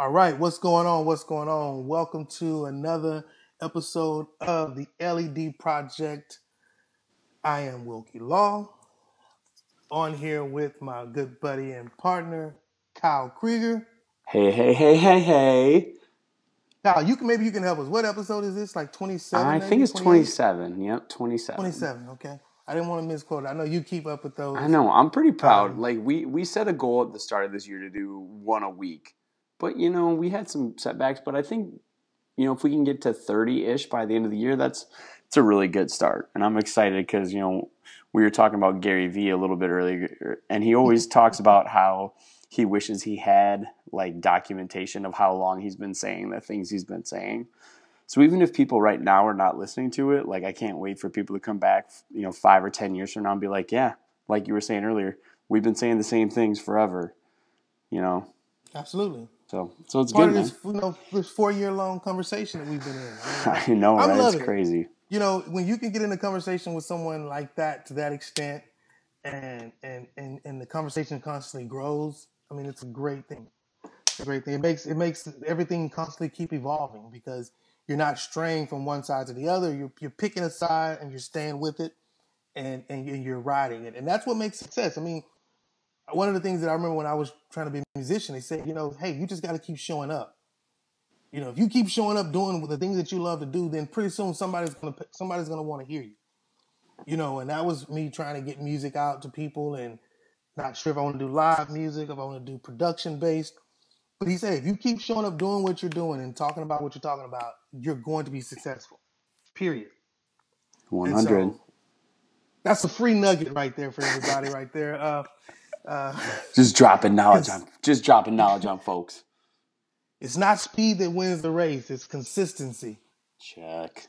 All right, what's going on? What's going on? Welcome to another episode of the LED Project. I am Wilkie Law. On here with my good buddy and partner, Kyle Krieger. Hey, hey, hey, hey, hey. Kyle, you can maybe you can help us. What episode is this? Like twenty seven? I think it's 27. Yep, 27. Twenty seven. Okay. I didn't want to misquote. I know you keep up with those. I know. I'm pretty proud. Um, like we we set a goal at the start of this year to do one a week, but you know we had some setbacks. But I think you know if we can get to 30 ish by the end of the year, that's it's a really good start. And I'm excited because you know we were talking about Gary Vee a little bit earlier, and he always mm-hmm. talks about how he wishes he had like documentation of how long he's been saying the things he's been saying. So even if people right now are not listening to it, like I can't wait for people to come back, you know, five or ten years from now and be like, yeah, like you were saying earlier, we've been saying the same things forever, you know. Absolutely. So so it's Part good, of man. this, you know, this four year long conversation that we've been in. I mean, I know, I'm right? It's it. crazy. you know, when you can get in a conversation with someone like that to that extent, and and and and the conversation constantly grows. I mean, it's a great thing. It's a great thing. It makes it makes everything constantly keep evolving because you're not straying from one side to the other. You're you're picking a side and you're staying with it, and and you're riding it, and that's what makes success. I mean, one of the things that I remember when I was trying to be a musician, they said, you know, hey, you just got to keep showing up. You know, if you keep showing up doing the things that you love to do, then pretty soon somebody's gonna somebody's gonna want to hear you. You know, and that was me trying to get music out to people and not sure if I want to do live music, if I want to do production based. But he said, if you keep showing up doing what you're doing and talking about what you're talking about, you're going to be successful. Period. 100. so that's a free nugget right there for everybody right there. Uh, uh, Just dropping knowledge on just dropping knowledge on folks. it's not speed that wins the race, it's consistency. Check.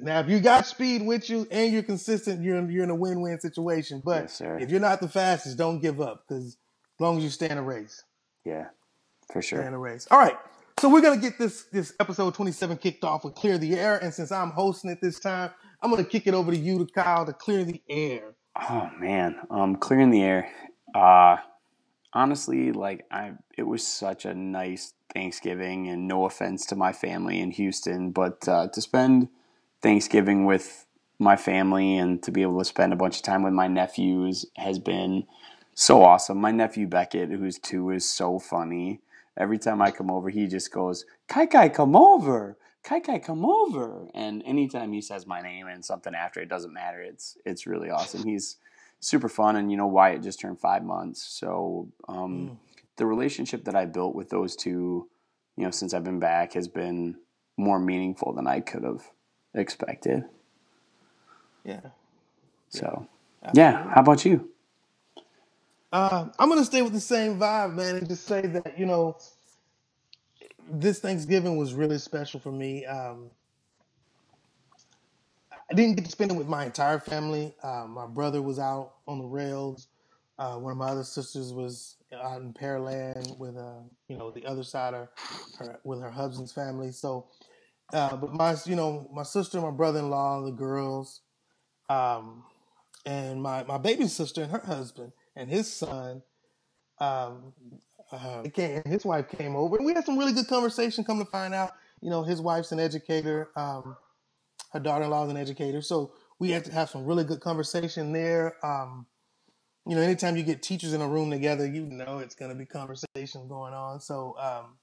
Now, if you got speed with you and you're consistent, you're in, you're in a win-win situation. But Yes, if you're not the fastest, don't give up because as long as you stay in a race, Yeah, for stay in sure. a race. All right. So we're gonna get this this episode 27 kicked off with clear the air, and since I'm hosting it this time, I'm gonna kick it over to you, to Kyle, to clear the air. Oh man, um, clearing the air. Uh, honestly, like I, it was such a nice Thanksgiving, and no offense to my family in Houston, but uh, to spend Thanksgiving with my family and to be able to spend a bunch of time with my nephews has been so awesome. My nephew Beckett, who's two, is so funny. Every time I come over, he just goes, "Kai Kai, come over." Kai Kai, come over. And anytime he says my name and something after, it doesn't matter. It's it's really awesome. He's super fun, and you know Wyatt just turned five months, so um, Mm, the relationship that I built with those two, you know, since I've been back, has been more meaningful than I could have expected. yeah, yeah, So yeah, how about you? Uh, I'm gonna stay with the same vibe, man, and just say that you know this Thanksgiving was really special for me. Um, I didn't get to spend it with my entire family. Uh, my brother was out on the rails. Uh, one of my other sisters was out in Pearland with, uh, you know, the other side of her with her husband's family. So, uh, but my, you know, my sister, my brother-in-law, the girls, um, and my my baby sister and her husband and his son. Um, uh, came, his wife came over, and we had some really good conversation. Come to find out, you know, his wife's an educator. Um, her daughter-in-law is an educator, so we had to have some really good conversation there. Um, you know, anytime you get teachers in a room together, you know it's going to be conversation going on. So um,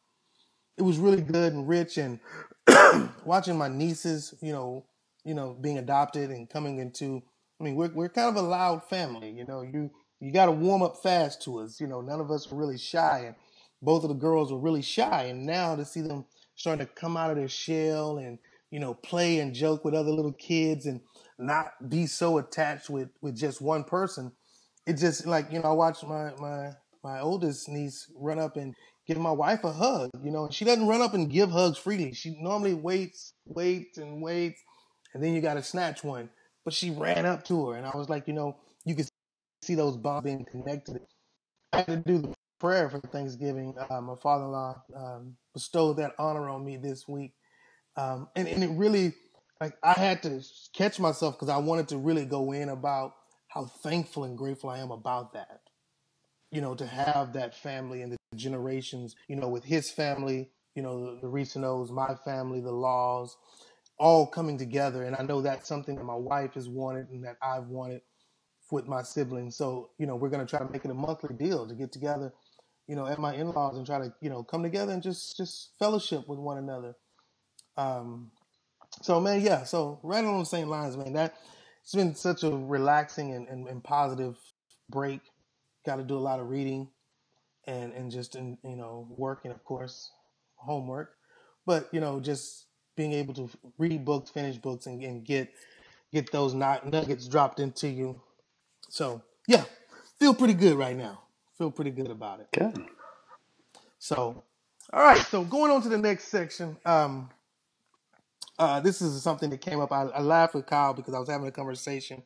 it was really good and rich, and watching my nieces, you know, you know, being adopted and coming into. I mean, we're we're kind of a loud family. You know, you you got to warm up fast to us. You know, none of us were really shy, and both of the girls were really shy. And now to see them starting to come out of their shell and you know play and joke with other little kids and not be so attached with with just one person, it just like you know I watched my my my oldest niece run up and give my wife a hug. You know, she doesn't run up and give hugs freely. She normally waits, waits, and waits, and then you got to snatch one. But she ran up to her, and I was like, you know, you could see those bonds being connected. I had to do the prayer for Thanksgiving. Uh, my father-in-law um, bestowed that honor on me this week, um, and and it really like I had to catch myself because I wanted to really go in about how thankful and grateful I am about that. You know, to have that family and the generations, you know, with his family, you know, the, the Risanos, my family, the laws, all coming together. And I know that's something that my wife has wanted and that I've wanted with my siblings. So, you know, we're going to try to make it a monthly deal to get together, you know, at my in-laws and try to, you know, come together and just, just fellowship with one another. Um, so man, yeah. So right along the same lines, man, that it's been such a relaxing and, and, and positive break. Got to do a lot of reading and, and just, in, you know, work and of course, homework, but, you know, just being able to read books, finish books and, and get, get those nuggets dropped into you so yeah, feel pretty good right now. Feel pretty good about it. Good. So, all right. So going on to the next section. Um, uh, this is something that came up. I, I laughed with Kyle because I was having a conversation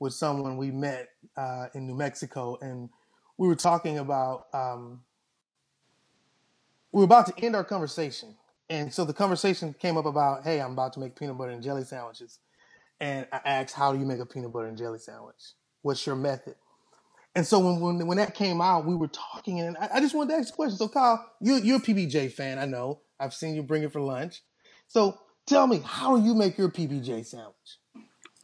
with someone we met uh, in New Mexico, and we were talking about. Um, we were about to end our conversation, and so the conversation came up about, "Hey, I'm about to make peanut butter and jelly sandwiches," and I asked, "How do you make a peanut butter and jelly sandwich?" What's your method? And so when when, when that came out, we were talking, and I, I just wanted to ask a question. So Kyle, you you're a PBJ fan, I know. I've seen you bring it for lunch. So tell me, how do you make your PBJ sandwich?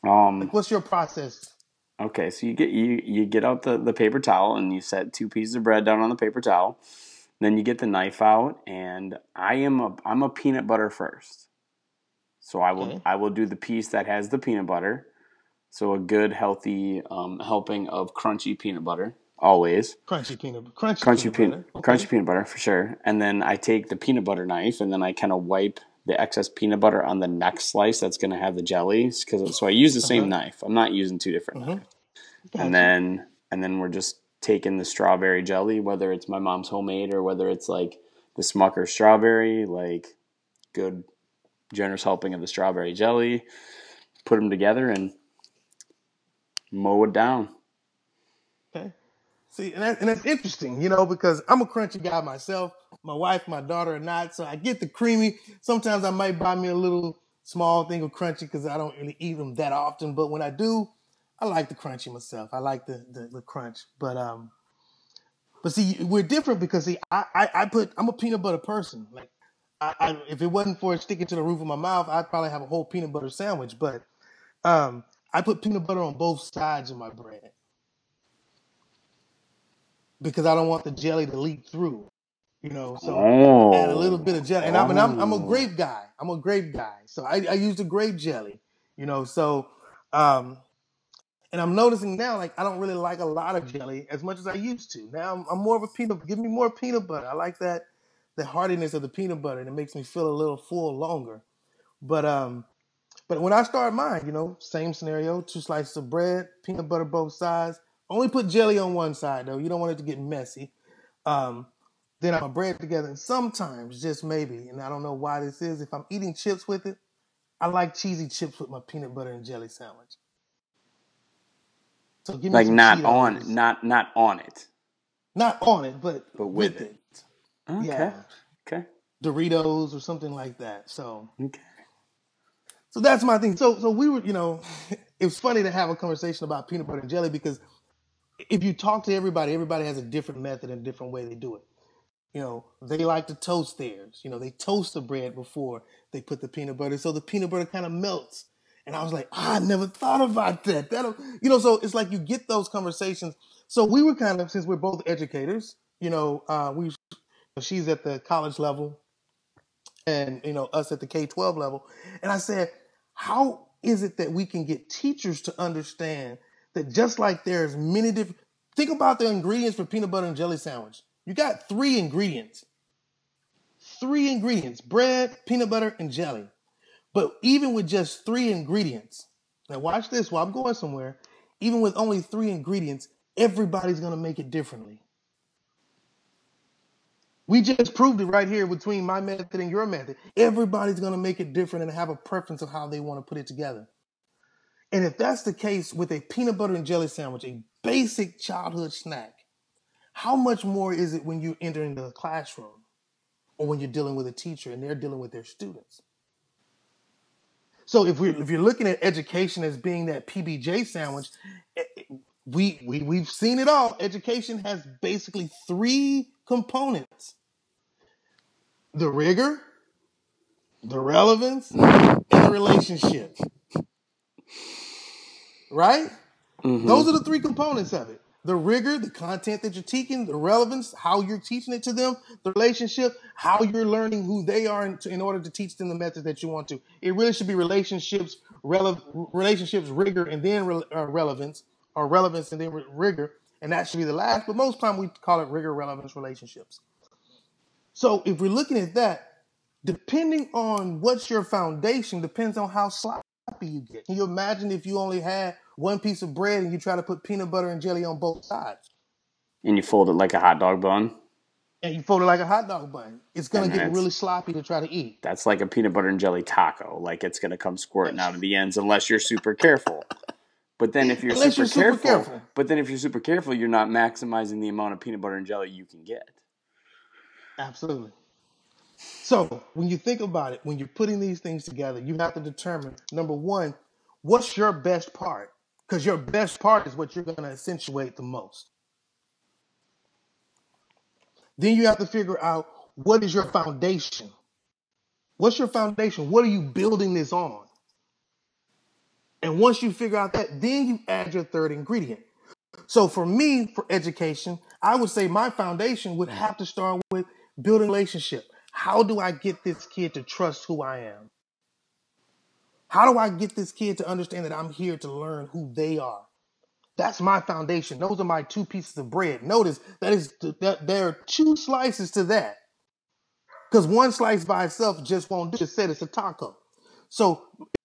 Um, like, what's your process? Okay, so you get you you get out the, the paper towel and you set two pieces of bread down on the paper towel. Then you get the knife out, and I am a I'm a peanut butter first. So I will okay. I will do the piece that has the peanut butter. So a good, healthy um, helping of crunchy peanut butter, always. Crunchy peanut, crunchy, crunchy peanut, peanut okay. crunchy peanut butter for sure. And then I take the peanut butter knife and then I kind of wipe the excess peanut butter on the next slice that's going to have the jellies. Because so I use the uh-huh. same knife. I'm not using two different uh-huh. knives. Gotcha. And then and then we're just taking the strawberry jelly, whether it's my mom's homemade or whether it's like the Smucker strawberry, like good generous helping of the strawberry jelly. Put them together and mow it down. Okay. See, and, that, and that's interesting, you know, because I'm a crunchy guy myself. My wife, my daughter are not, so I get the creamy. Sometimes I might buy me a little small thing of crunchy because I don't really eat them that often. But when I do, I like the crunchy myself. I like the, the, the crunch. But um, but see, we're different because see, I, I, I put I'm a peanut butter person. Like, I, I, if it wasn't for it sticking to the roof of my mouth, I'd probably have a whole peanut butter sandwich. But um, I put peanut butter on both sides of my bread because I don't want the jelly to leak through. You know, so oh. add a little bit of jelly, and, oh. I'm, and I'm, I'm a oh. grape guy. I'm a grape guy, so I, I use the grape jelly. You know, so um, and I'm noticing now, like I don't really like a lot of jelly as much as I used to. Now I'm, I'm more of a peanut. Give me more peanut butter. I like that, the hardiness of the peanut butter, and it makes me feel a little full longer. But um, but when I start mine, you know, same scenario: two slices of bread, peanut butter both sides. Only put jelly on one side though. You don't want it to get messy. Um, then I put bread together, and sometimes, just maybe, and I don't know why this is. If I'm eating chips with it, I like cheesy chips with my peanut butter and jelly sandwich. So give me like not Cheetos. on, not not on it, not on it, but but with, with it. it. Okay. Yeah. Okay. Doritos or something like that. So okay. So that's my thing. So so we were, you know, it was funny to have a conversation about peanut butter and jelly because if you talk to everybody, everybody has a different method and a different way they do it. You know, they like to toast theirs. You know, they toast the bread before they put the peanut butter, so the peanut butter kind of melts. And I was like, I never thought about that. That'll, you know, so it's like you get those conversations. So we were kind of since we're both educators, you know, uh, we she's at the college level, and you know us at the K twelve level, and I said, how is it that we can get teachers to understand that just like there's many different think about the ingredients for peanut butter and jelly sandwich you got three ingredients three ingredients bread peanut butter and jelly but even with just three ingredients now watch this while i'm going somewhere even with only three ingredients everybody's going to make it differently we just proved it right here between my method and your method. Everybody's going to make it different and have a preference of how they want to put it together. And if that's the case with a peanut butter and jelly sandwich, a basic childhood snack, how much more is it when you enter into the classroom or when you're dealing with a teacher and they're dealing with their students? So if we if you're looking at education as being that PBJ sandwich, eh, eh, we, we we've seen it all. Education has basically three components the rigor, the relevance, and the relationship. Right? Mhm. Those are the three components of it. The rigor, the content that you're teaching, the relevance, how you're teaching it to them, the relationship, how you're learning who they are in, in order to teach them the method that you want to. It really should be relationships, rele- relationships, rigor, and then re- uh, relevance, or relevance and then re- rigor, and that should be the last. But most time we call it rigor, relevance, relationships. So if we're looking at that, depending on what's your foundation, depends on how sloppy you get. Can you imagine if you only had one piece of bread and you try to put peanut butter and jelly on both sides? And you fold it like a hot dog bun. And you fold it like a hot dog bun. It's gonna And get really sloppy to try to eat. That's like a peanut butter and jelly taco. Like it's gonna come squirting out of the ends unless you're super careful. But then if you're, super, you're super careful, careful. but then if you're super careful, you're not maximizing the amount of peanut butter and jelly you can get. Absolutely. So when you think about it, when you're putting these things together, you have to determine number one, what's your best part? Because your best part is what you're going to accentuate the most. Then you have to figure out what is your foundation. What's your foundation? What are you building this on? And once you figure out that, then you add your third ingredient. So for me, for education, I would say my foundation would have to start with building relationship. How do I get this kid to trust who I am? How do I get this kid to understand that I'm here to learn who they are? That's my foundation. Those are my two pieces of bread. Notice that is that there are two slices to that. Because one slice by itself just won't do. Just said it's a taco. So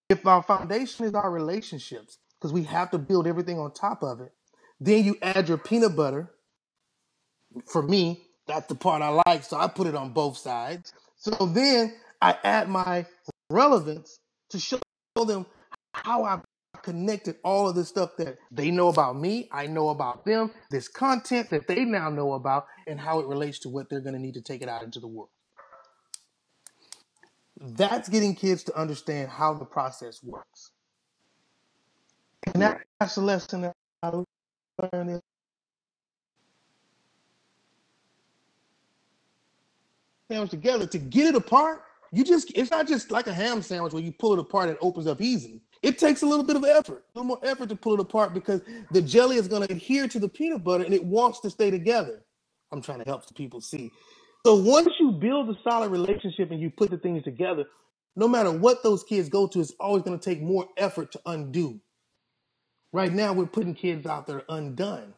if our foundation is our relationships, because we have to build everything on top of it, then you add your peanut butter. For me, that's the part I like, so I put it on both sides. So then I add my relevance to show them how I've connected all of this stuff that they know about me, I know about them, this content that they now know about, and how it relates to what they're going to need to take it out into the world. That's getting kids to understand how the process works. And that's the lesson that I learned is together to get it apart. You just it's not just like a ham sandwich where you pull it apart and it opens up easily. It takes a little bit of effort, a little more effort to pull it apart because the jelly is going to adhere to the peanut butter and it wants to stay together. I'm trying to help the people see. So once you build a solid relationship and you put the things together, no matter what those kids go to, it's always going to take more effort to undo. Right now, we're putting kids out there undone.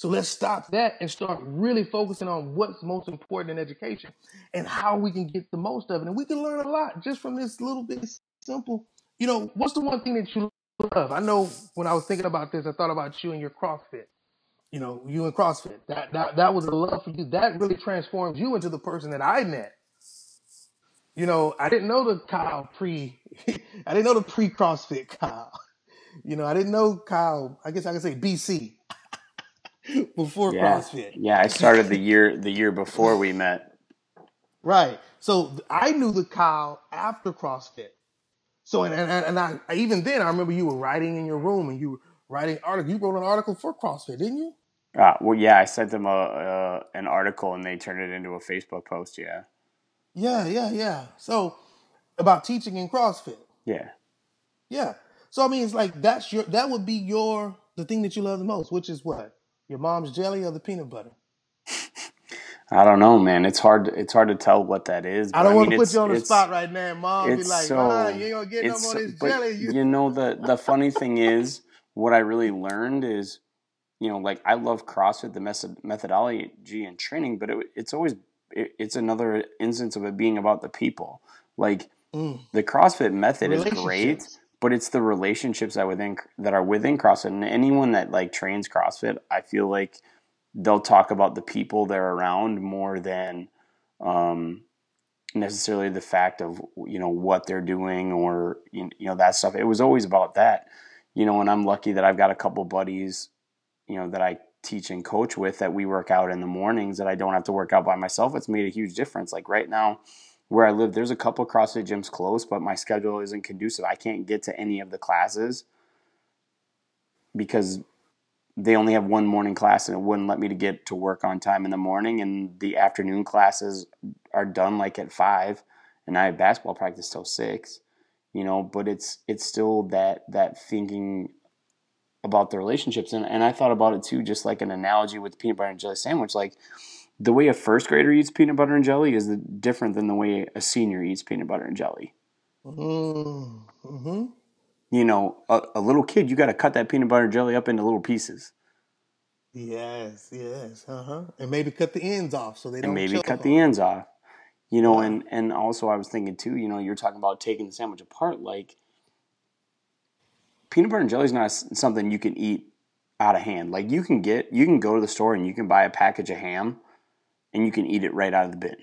So let's stop that and start really focusing on what's most important in education and how we can get the most of it. And we can learn a lot just from this little bit simple. You know, what's the one thing that you love? I know when I was thinking about this, I thought about you and your CrossFit. You know, you and CrossFit. That that that was a love for you. That really transformed you into the person that I met. You know, I didn't know the Kyle pre I didn't know the pre CrossFit Kyle. You know, I didn't know Kyle, I guess I could say BC before Yeah, CrossFit. yeah. I started the year the year before we met. Right. So I knew the Kyle after CrossFit. So and and, and I even then I remember you were writing in your room and you were writing article. You wrote an article for CrossFit, didn't you? Uh, well, yeah, I sent them a, uh, an article and they turned it into a Facebook post. Yeah, Yeah, yeah, yeah. So about teaching in CrossFit. yeah, Yeah. So I mean, it's like that's your that would be your the thing that you love the most, which is what your mom's jelly or the peanut butter. I don't know, man. It's hard. It's hard to tell what that is. I don't want mean, to put you on the spot right now, mom. Be like, so. ah, you ain't gonna get no more of this jelly. You, you know the the funny thing is, what I really learned is, you know, like I love CrossFit, the method, methodology and training, but it, it's always it, it's another instance of it being about the people. Like Mm. the CrossFit method is great. But it's the relationships that within that are within CrossFit. And anyone that like trains CrossFit, I feel like they'll talk about the people they're around more than um, necessarily the fact of you know what they're doing or you know that stuff. It was always about that, you know. And I'm lucky that I've got a couple buddies, you know, that I teach and coach with that we work out in the mornings that I don't have to work out by myself. It's made a huge difference. Like right now, where I live, there's a couple CrossFit gyms close, but my schedule isn't conducive. I can't get to any of the classes because they only have one morning class and it wouldn't let me to get to work on time in the morning and the afternoon classes are done like at five and I have basketball practice till six, you know, but it's it's still that that thinking about the relationships and, and I thought about it too, just like an analogy with peanut butter and jelly sandwich. Like the way a first grader eats peanut butter and jelly is different than the way a senior eats peanut butter and jelly. Mm-hmm. You know, a, a little kid, you got to cut that peanut butter and jelly up into little pieces. Yes, yes, uh huh, and maybe cut the ends off so they don't. And maybe cut the ends off. You know, yeah. and and also I was thinking too. You know, you're talking about taking the sandwich apart. Like peanut butter and jelly is not something you can eat out of hand. Like you can get, you can go to the store and you can buy a package of ham, and you can eat it right out of the bin.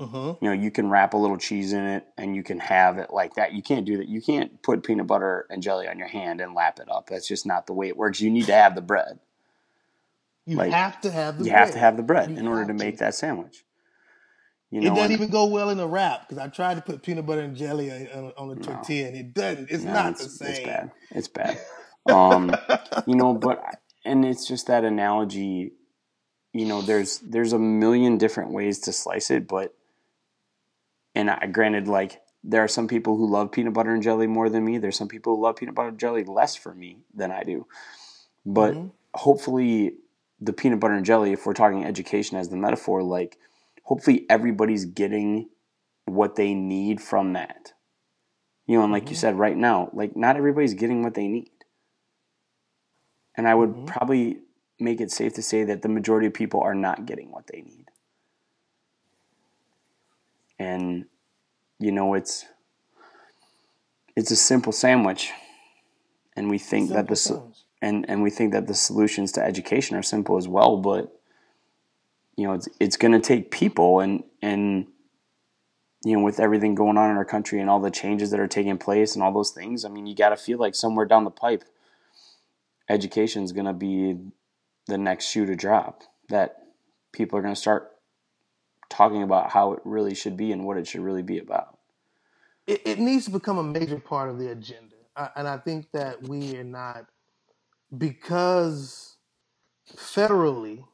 Mm-hmm. You know, you can wrap a little cheese in it and you can have it like that. You can't do that. You can't put peanut butter and jelly on your hand and lap it up. That's just not the way it works. You need to have the bread. You like, have to have the you bread. have to have the bread you in order to, to make that sandwich. You know, it doesn't even go well in a wrap because I tried to put peanut butter and jelly on, on the tortilla and it doesn't. It's no, not it's, the same. It's bad. It's bad. Um, you know, but and it's just that analogy. You know, there's there's a million different ways to slice it, but and I, granted, like there are some people who love peanut butter and jelly more than me. There's some people who love peanut butter and jelly less for me than I do. But mm-hmm. hopefully, the peanut butter and jelly, if we're talking education as the metaphor, like hopefully everybody's getting what they need from that. You know, and like mm-hmm. you said right now, like not everybody's getting what they need. And I would mm-hmm. probably make it safe to say that the majority of people are not getting what they need. And you know, it's it's a simple sandwich. And we think simple that the and and we think that the solutions to education are simple as well, but you know, it's it's going to take people and and you know, with everything going on in our country and all the changes that are taking place and all those things, I mean, you got to feel like somewhere down the pipe, education is going to be the next shoe to drop. That people are going to start talking about how it really should be and what it should really be about. It, it needs to become a major part of the agenda, and I think that we are not because federally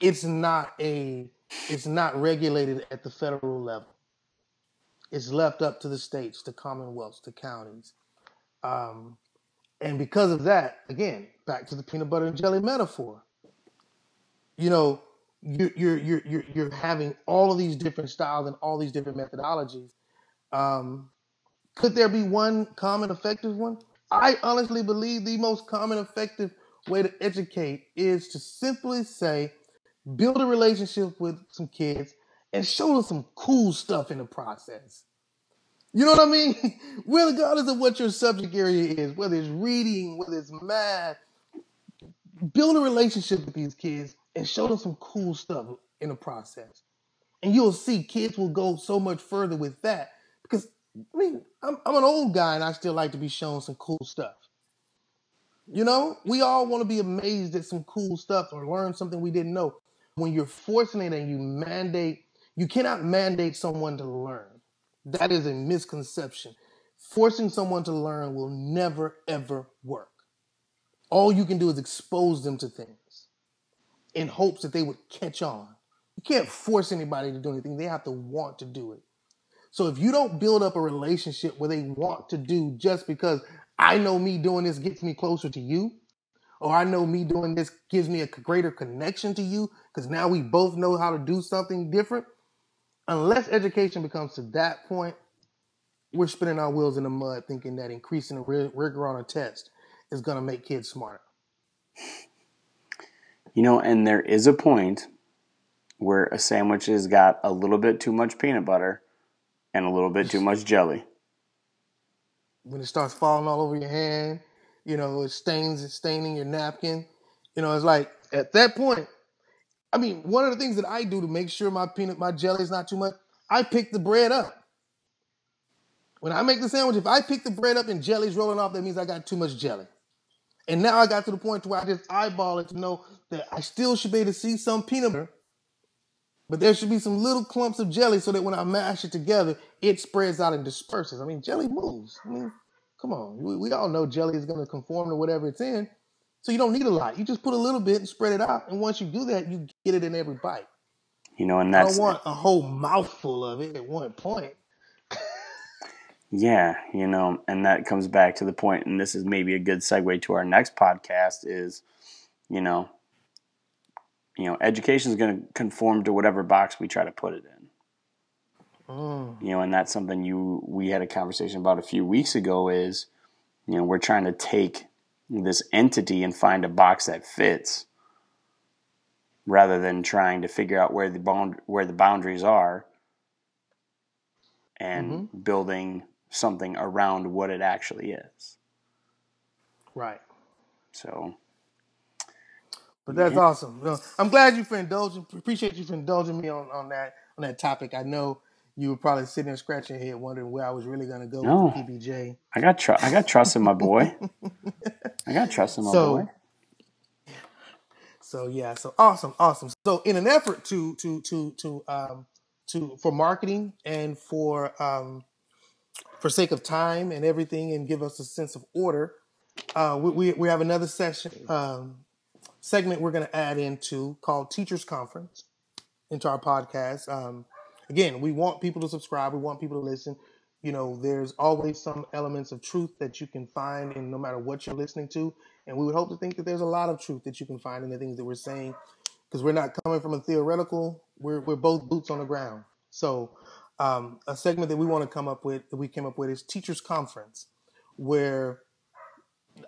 it's not a it's not regulated at the federal level. It's left up to the states, to commonwealths, to counties. Um, and because of that, again, back to the peanut butter and jelly metaphor. You know, you're you're you're you're, you're having all of these different styles and all these different methodologies. Um, could there be one common effective one? I honestly believe the most common effective way to educate is to simply say, build a relationship with some kids, and show them some cool stuff in the process. You know what I mean? Regardless of what your subject area is, whether it's reading, whether it's math, build a relationship with these kids and show them some cool stuff in the process. And you'll see kids will go so much further with that because I mean, I'm, I'm an old guy and I still like to be shown some cool stuff. You know, we all want to be amazed at some cool stuff or learn something we didn't know when you're forcing it and you mandate, you cannot mandate someone to learn. That is a misconception. Forcing someone to learn will never, ever work. All you can do is expose them to things in hopes that they would catch on. You can't force anybody to do anything, they have to want to do it. So if you don't build up a relationship where they want to do just because I know me doing this gets me closer to you, or I know me doing this gives me a greater connection to you because now we both know how to do something different. Unless education becomes to that point, we're spinning our wheels in the mud thinking that increasing the rigor on a test is going to make kids smarter. You know, and there is a point where a sandwich has got a little bit too much peanut butter and a little bit too much jelly. When it starts falling all over your hand you know, it stains it staining your napkin. You know, it's like at that point, I mean, one of the things that I do to make sure my peanut, my jelly is not too much, I pick the bread up. When I make the sandwich, if I pick the bread up and jelly's rolling off, that means I got too much jelly. And now I got to the point where I just eyeball it to know that I still should be able to see some peanut butter, but there should be some little clumps of jelly so that when I mash it together, it spreads out and disperses. I mean, jelly moves. I mean, Come on, we, we all know jelly is going to conform to whatever it's in, so you don't need a lot. You just put a little bit and spread it out, and once you do that, you get it in every bite. You know, and I that's don't want a whole mouthful of it at one point. yeah, you know, and that comes back to the point, and this is maybe a good segue to our next podcast is, you know, you know, education is going to conform to whatever box we try to put it in. Mm, you know, and that's something you we had a conversation about a few weeks ago. Is you know we're trying to take this entity and find a box that fits, rather than trying to figure out where the bound where the boundaries are, and mm-hmm. building something around what it actually is. Right. So. But that's yeah. awesome. I'm glad you for indulging. Appreciate you for indulging me on, on that on that topic. I know you were probably sitting there scratching your head, wondering where I was really going to go no, with PBJ. I got tr- I got trust in my boy. I got trust in my so, boy. So yeah, so awesome, awesome. So in an effort to to to to um to for marketing and for um for sake of time and everything, and give us a sense of order, uh, we we, we have another session um segment we're going to add into called Teachers Conference into our podcast. Um, again, we want people to subscribe. We want people to listen. You know, there's always some elements of truth that you can find in no matter what you're listening to. And we would hope to think that there's a lot of truth that you can find in the things that we're saying because we're not coming from a theoretical, we're, we're both boots on the ground. So, um, a segment that we want to come up with, that we came up with, is Teachers Conference, where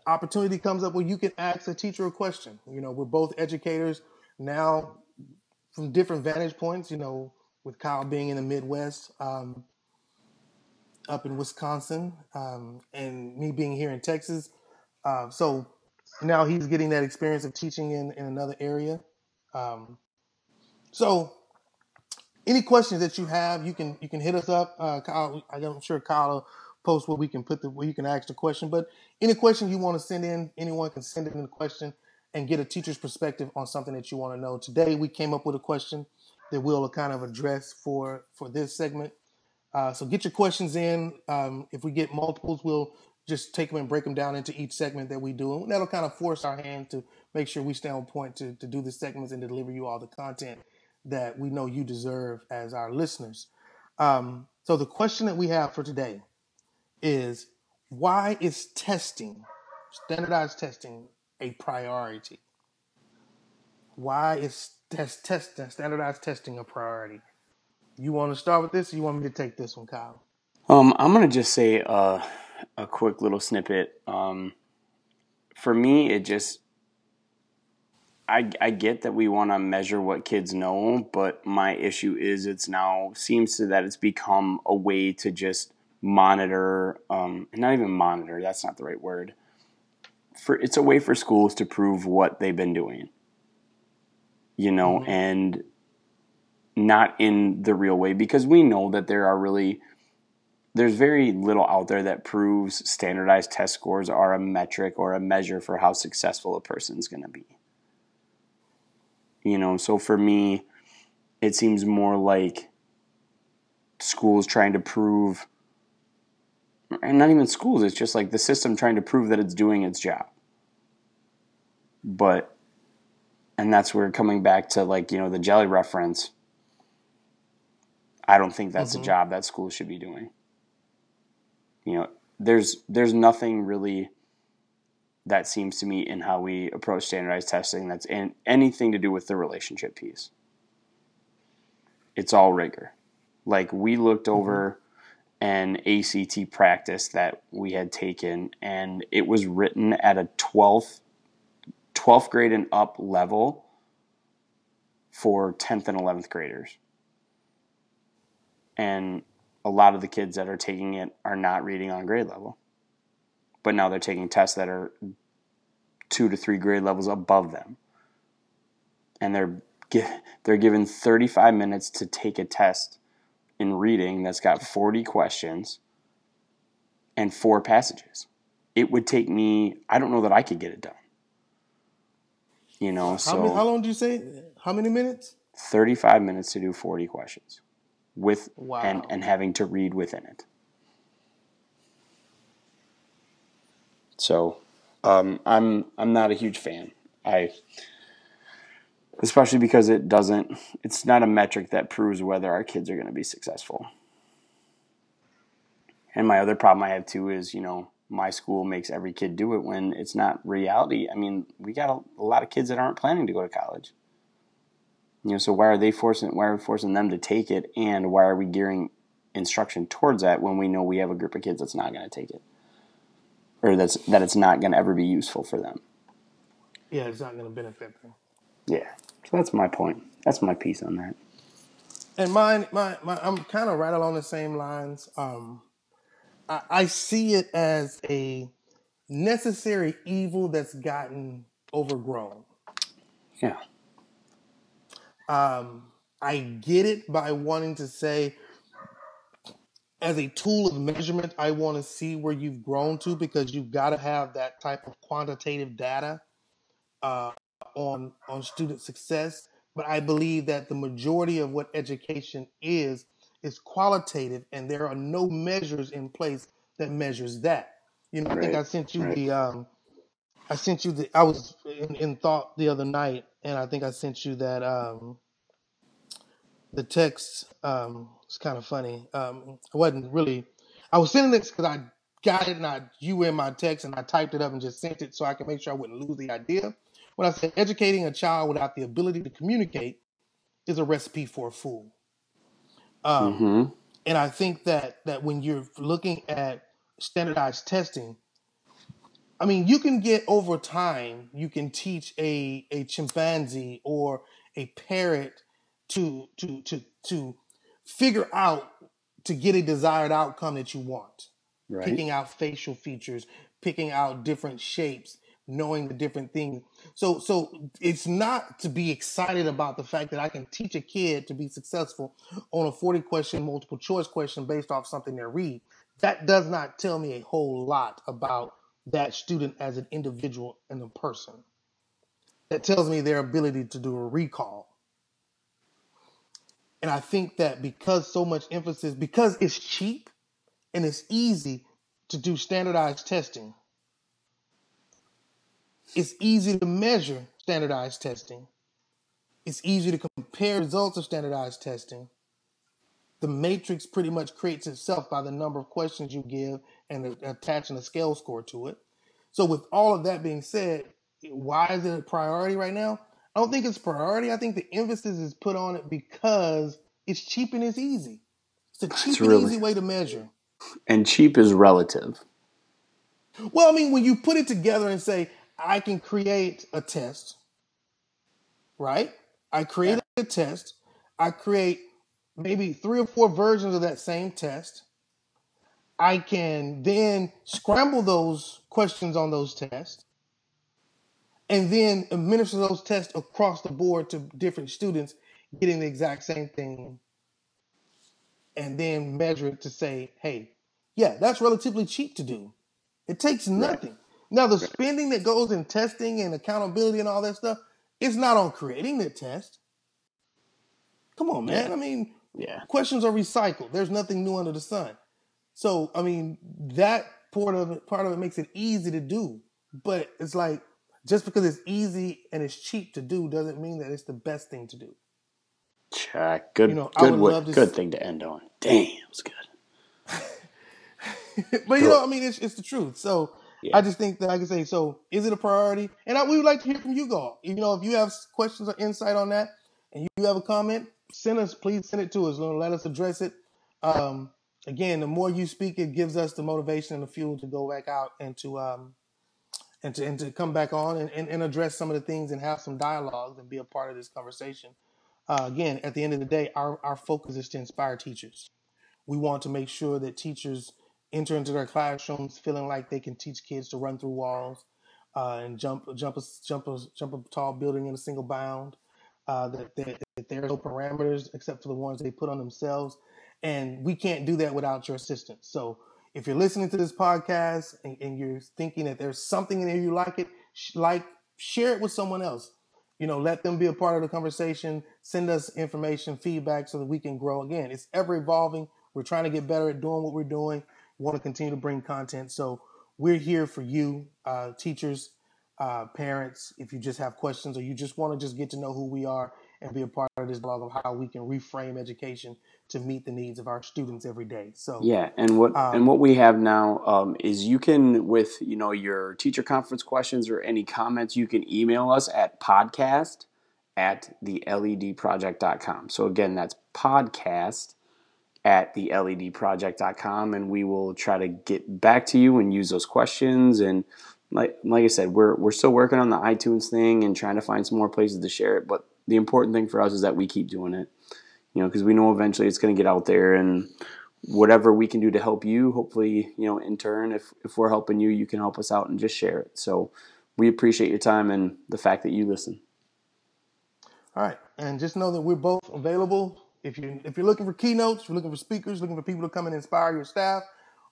opportunity comes up where you can ask a teacher a question. You know, we're both educators now from different vantage points. You know, with Kyle being in the Midwest, um, up in Wisconsin, um, and me being here in Texas. Uh, so now he's getting that experience of teaching in, in another area. Um, so any questions that you have, you can you can hit us up. Uh, Kyle, I'm sure Kyle will post where we can put the where you can ask the question. But any question you want to send in, anyone can send in a question and get a teacher's perspective on something that you want to know. Today we came up with a question that we'll kind of address for for this segment. Uh, so get your questions in. Um, if we get multiples, we'll just take them and break them down into each segment that we do, and that'll kind of force our hand to make sure we stay on point to to do the segments and deliver you all the content that we know you deserve as our listeners. Um, so the question that we have for today is why is testing, standardized testing, a priority? Why is test, test standardized testing a priority? You want to start with this, or you want me to take this one, Kyle? Um, I'm gonna just say uh, a quick little snippet. Um, for me, it just I, I get that we want to measure what kids know, but my issue is it's now seems to that it's become a way to just monitor, um, not even monitor. That's not the right word. For it's a way for schools to prove what they've been doing you know, mm-hmm. and not in the real way because we know that there are really there's very little out there that proves standardized test scores are a metric or a measure for how successful a person's going to be. You know, so for me, it seems more like schools trying to prove, and not even schools, it's just like the system trying to prove that it's doing its job. But and that's where coming back to like you know the jelly reference i don't think that's mm-hmm. a job that school should be doing you know there's there's nothing really that seems to me in how we approach standardized testing that's in anything to do with the relationship piece it's all rigor like we looked mm-hmm. over an ACT practice that we had taken and it was written at a 12th 12th grade and up level for 10th and 11th graders. And a lot of the kids that are taking it are not reading on grade level. But now they're taking tests that are two to three grade levels above them. And they're they're given 35 minutes to take a test in reading that's got 40 questions and four passages. It would take me, I don't know that I could get it done. You know, how so many, how long did you say? How many minutes? 35 minutes to do 40 questions with wow. and and having to read within it. So um, I'm I'm not a huge fan. I especially because it doesn't it's not a metric that proves whether our kids are going to be successful. And my other problem I have too is, you know, my school makes every kid do it when it's not reality. I mean, we got a, a lot of kids that aren't planning to go to college. You know, so why are they forcing why are we forcing them to take it and why are we gearing instruction towards that when we know we have a group of kids that's not going to take it? Or that's that it's not going to ever be useful for them. Yeah, it's not going to benefit them. Yeah. So that's my point. That's my piece on that. And mine, my, my I'm kind of right along the same lines. Um, I, I see it as a necessary evil that's gotten overgrown. Yeah. Um, I get it by wanting to say, as a tool of measurement, I want to see where you've grown to because you've got to have that type of quantitative data uh, on on student success. But I believe that the majority of what education is is qualitative, and there are no measures in place that measures that. You know, I think Right. I sent you Right. the um, I sent you the I was in, in thought the other night, and I think I sent you that um, the text. Um, it's kind of funny. Um, I wasn't really. I was sending this because I got it and I you were in my text and I typed it up and just sent it so I could make sure I wouldn't lose the idea. When I said educating a child without the ability to communicate is a recipe for a fool. Um, hmm and I think that that when you're looking at standardized testing, I mean, you can get over time, you can teach a a chimpanzee or a parrot to to to to figure out to get a desired outcome that you want. Right. Picking out facial features, picking out different shapes, knowing the different things. So so it's not to be excited about the fact that I can teach a kid to be successful on a 40 question multiple choice question based off something they read. That does not tell me a whole lot about that student as an individual and a person. That tells me their ability to do a recall. And I think that because so much emphasis, because it's cheap and it's easy to do standardized testing, it's easy to measure standardized testing, it's easy to compare results of standardized testing. The matrix pretty much creates itself by the number of questions you give and attaching a scale score to it. So, with all of that being said, why is it a priority right now? I don't think it's a priority. I think the emphasis is put on it because it's cheap and it's easy. It's a cheap It's and really easy way to measure. and cheap is relative. Well, I mean, when you put it together and say, I can create a test, right? I create a test. I create maybe three or four versions of that same test. I can then scramble those questions on those tests and then administer those tests across the board to different students, getting the exact same thing, and then measure it to say, hey, yeah, that's relatively cheap to do. It takes nothing. Now, the spending that goes in testing and accountability and all that stuff, it's not on creating the test. Come on, man. Yeah. I mean, Yeah. questions are recycled. There's nothing new under the sun. So, I mean, that part of it, part of it makes it easy to do. But it's like just because it's easy and it's cheap to do doesn't mean that it's the best thing to do. Check. Good. You know, good. would good s- thing to end on. Damn, it was good. but you know, I mean, it's it's the truth. So Yeah. I just think that I can say, so is it a priority? And I, we would like to hear from you, all. You know, if you have questions or insight on that, and you have a comment, send us. Please send it to us. Let us address it. Um, again, the more you speak, it gives us the motivation and the fuel to go back out and to um, and to and to come back on and, and, and address some of the things and have some dialogues and be a part of this conversation. Uh, again, at the end of the day, our, our focus is to inspire teachers. We want to make sure that teachers enter into their classrooms feeling like they can teach kids to run through walls uh, and jump jump a jump a jump a tall building in a single bound. Uh, that, that, that there are no parameters except for the ones they put on themselves, and we can't do that without your assistance. So if you're listening to this podcast and, and you're thinking that there's something in there you like it, sh- like share it with someone else. You know, let them be a part of the conversation. Send us information, feedback, so that we can grow. Again, it's ever evolving. We're trying to get better at doing what we're doing. Want to continue to bring content. So we're here for you, uh, teachers, uh, parents. If you just have questions or you just want to just get to know who we are and be a part of this blog of how we can reframe education to meet the needs of our students every day. So yeah, and what um, and what we have now um, is you can with you know your teacher conference questions or any comments you can email us at podcast at the ledproject.com. So again, that's podcast at the ledproject.com and we will try to get back to you and use those questions and like like I said, we're we're still working on the iTunes thing and trying to find some more places to share it, but the important thing for us is that we keep doing it. You know, because we know eventually it's going to get out there and whatever we can do to help you, hopefully, you know, in turn if if we're helping you, you can help us out and just share it. So, we appreciate your time and the fact that you listen. All right, and just know that we're both available. If you if you're looking for keynotes, you're looking for speakers, looking for people to come and inspire your staff,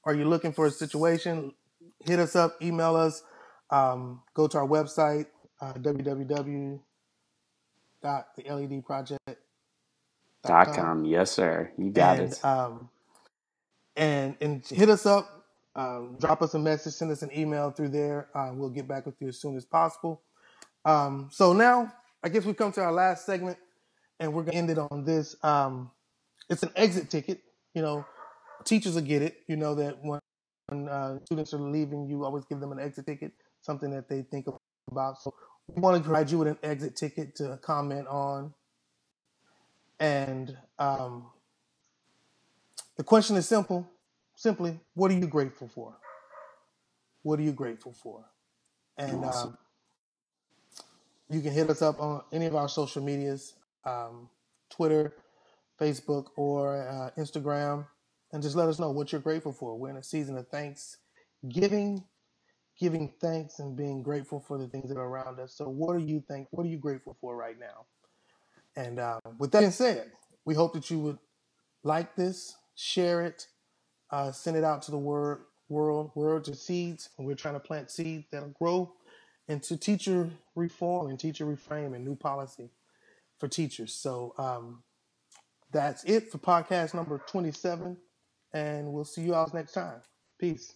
or you're looking for a situation, hit us up, email us, um, go to our website uh, www.theledproject.com. com. Yes, sir. You got and, it. Um, and and hit us up, um, drop us a message, send us an email through there. Uh, we'll get back with you as soon as possible. Um, so now I guess we come to our last segment, and we're gonna end it on this. Um, it's an exit ticket. You know, teachers will get it. You know that when, when uh, students are leaving, you always give them an exit ticket, something that they think about. So we want to provide you with an exit ticket to comment on. And um, the question is simple. Simply, what are you grateful for? What are you grateful for? And awesome. um, you can hit us up on any of our social medias um, Twitter, Facebook, or uh, Instagram, and just let us know what you're grateful for. We're in a season of Thanksgiving, giving thanks and being grateful for the things that are around us. So, what are you think? What are you grateful for right now? And uh, with that being said, we hope that you would like this, share it, uh, send it out to the word, world, world to seeds. And we're trying to plant seeds that'll grow into teacher reform and teacher reframe and new policy for teachers. So um, that's it for podcast number 27. And we'll see you all next time. Peace.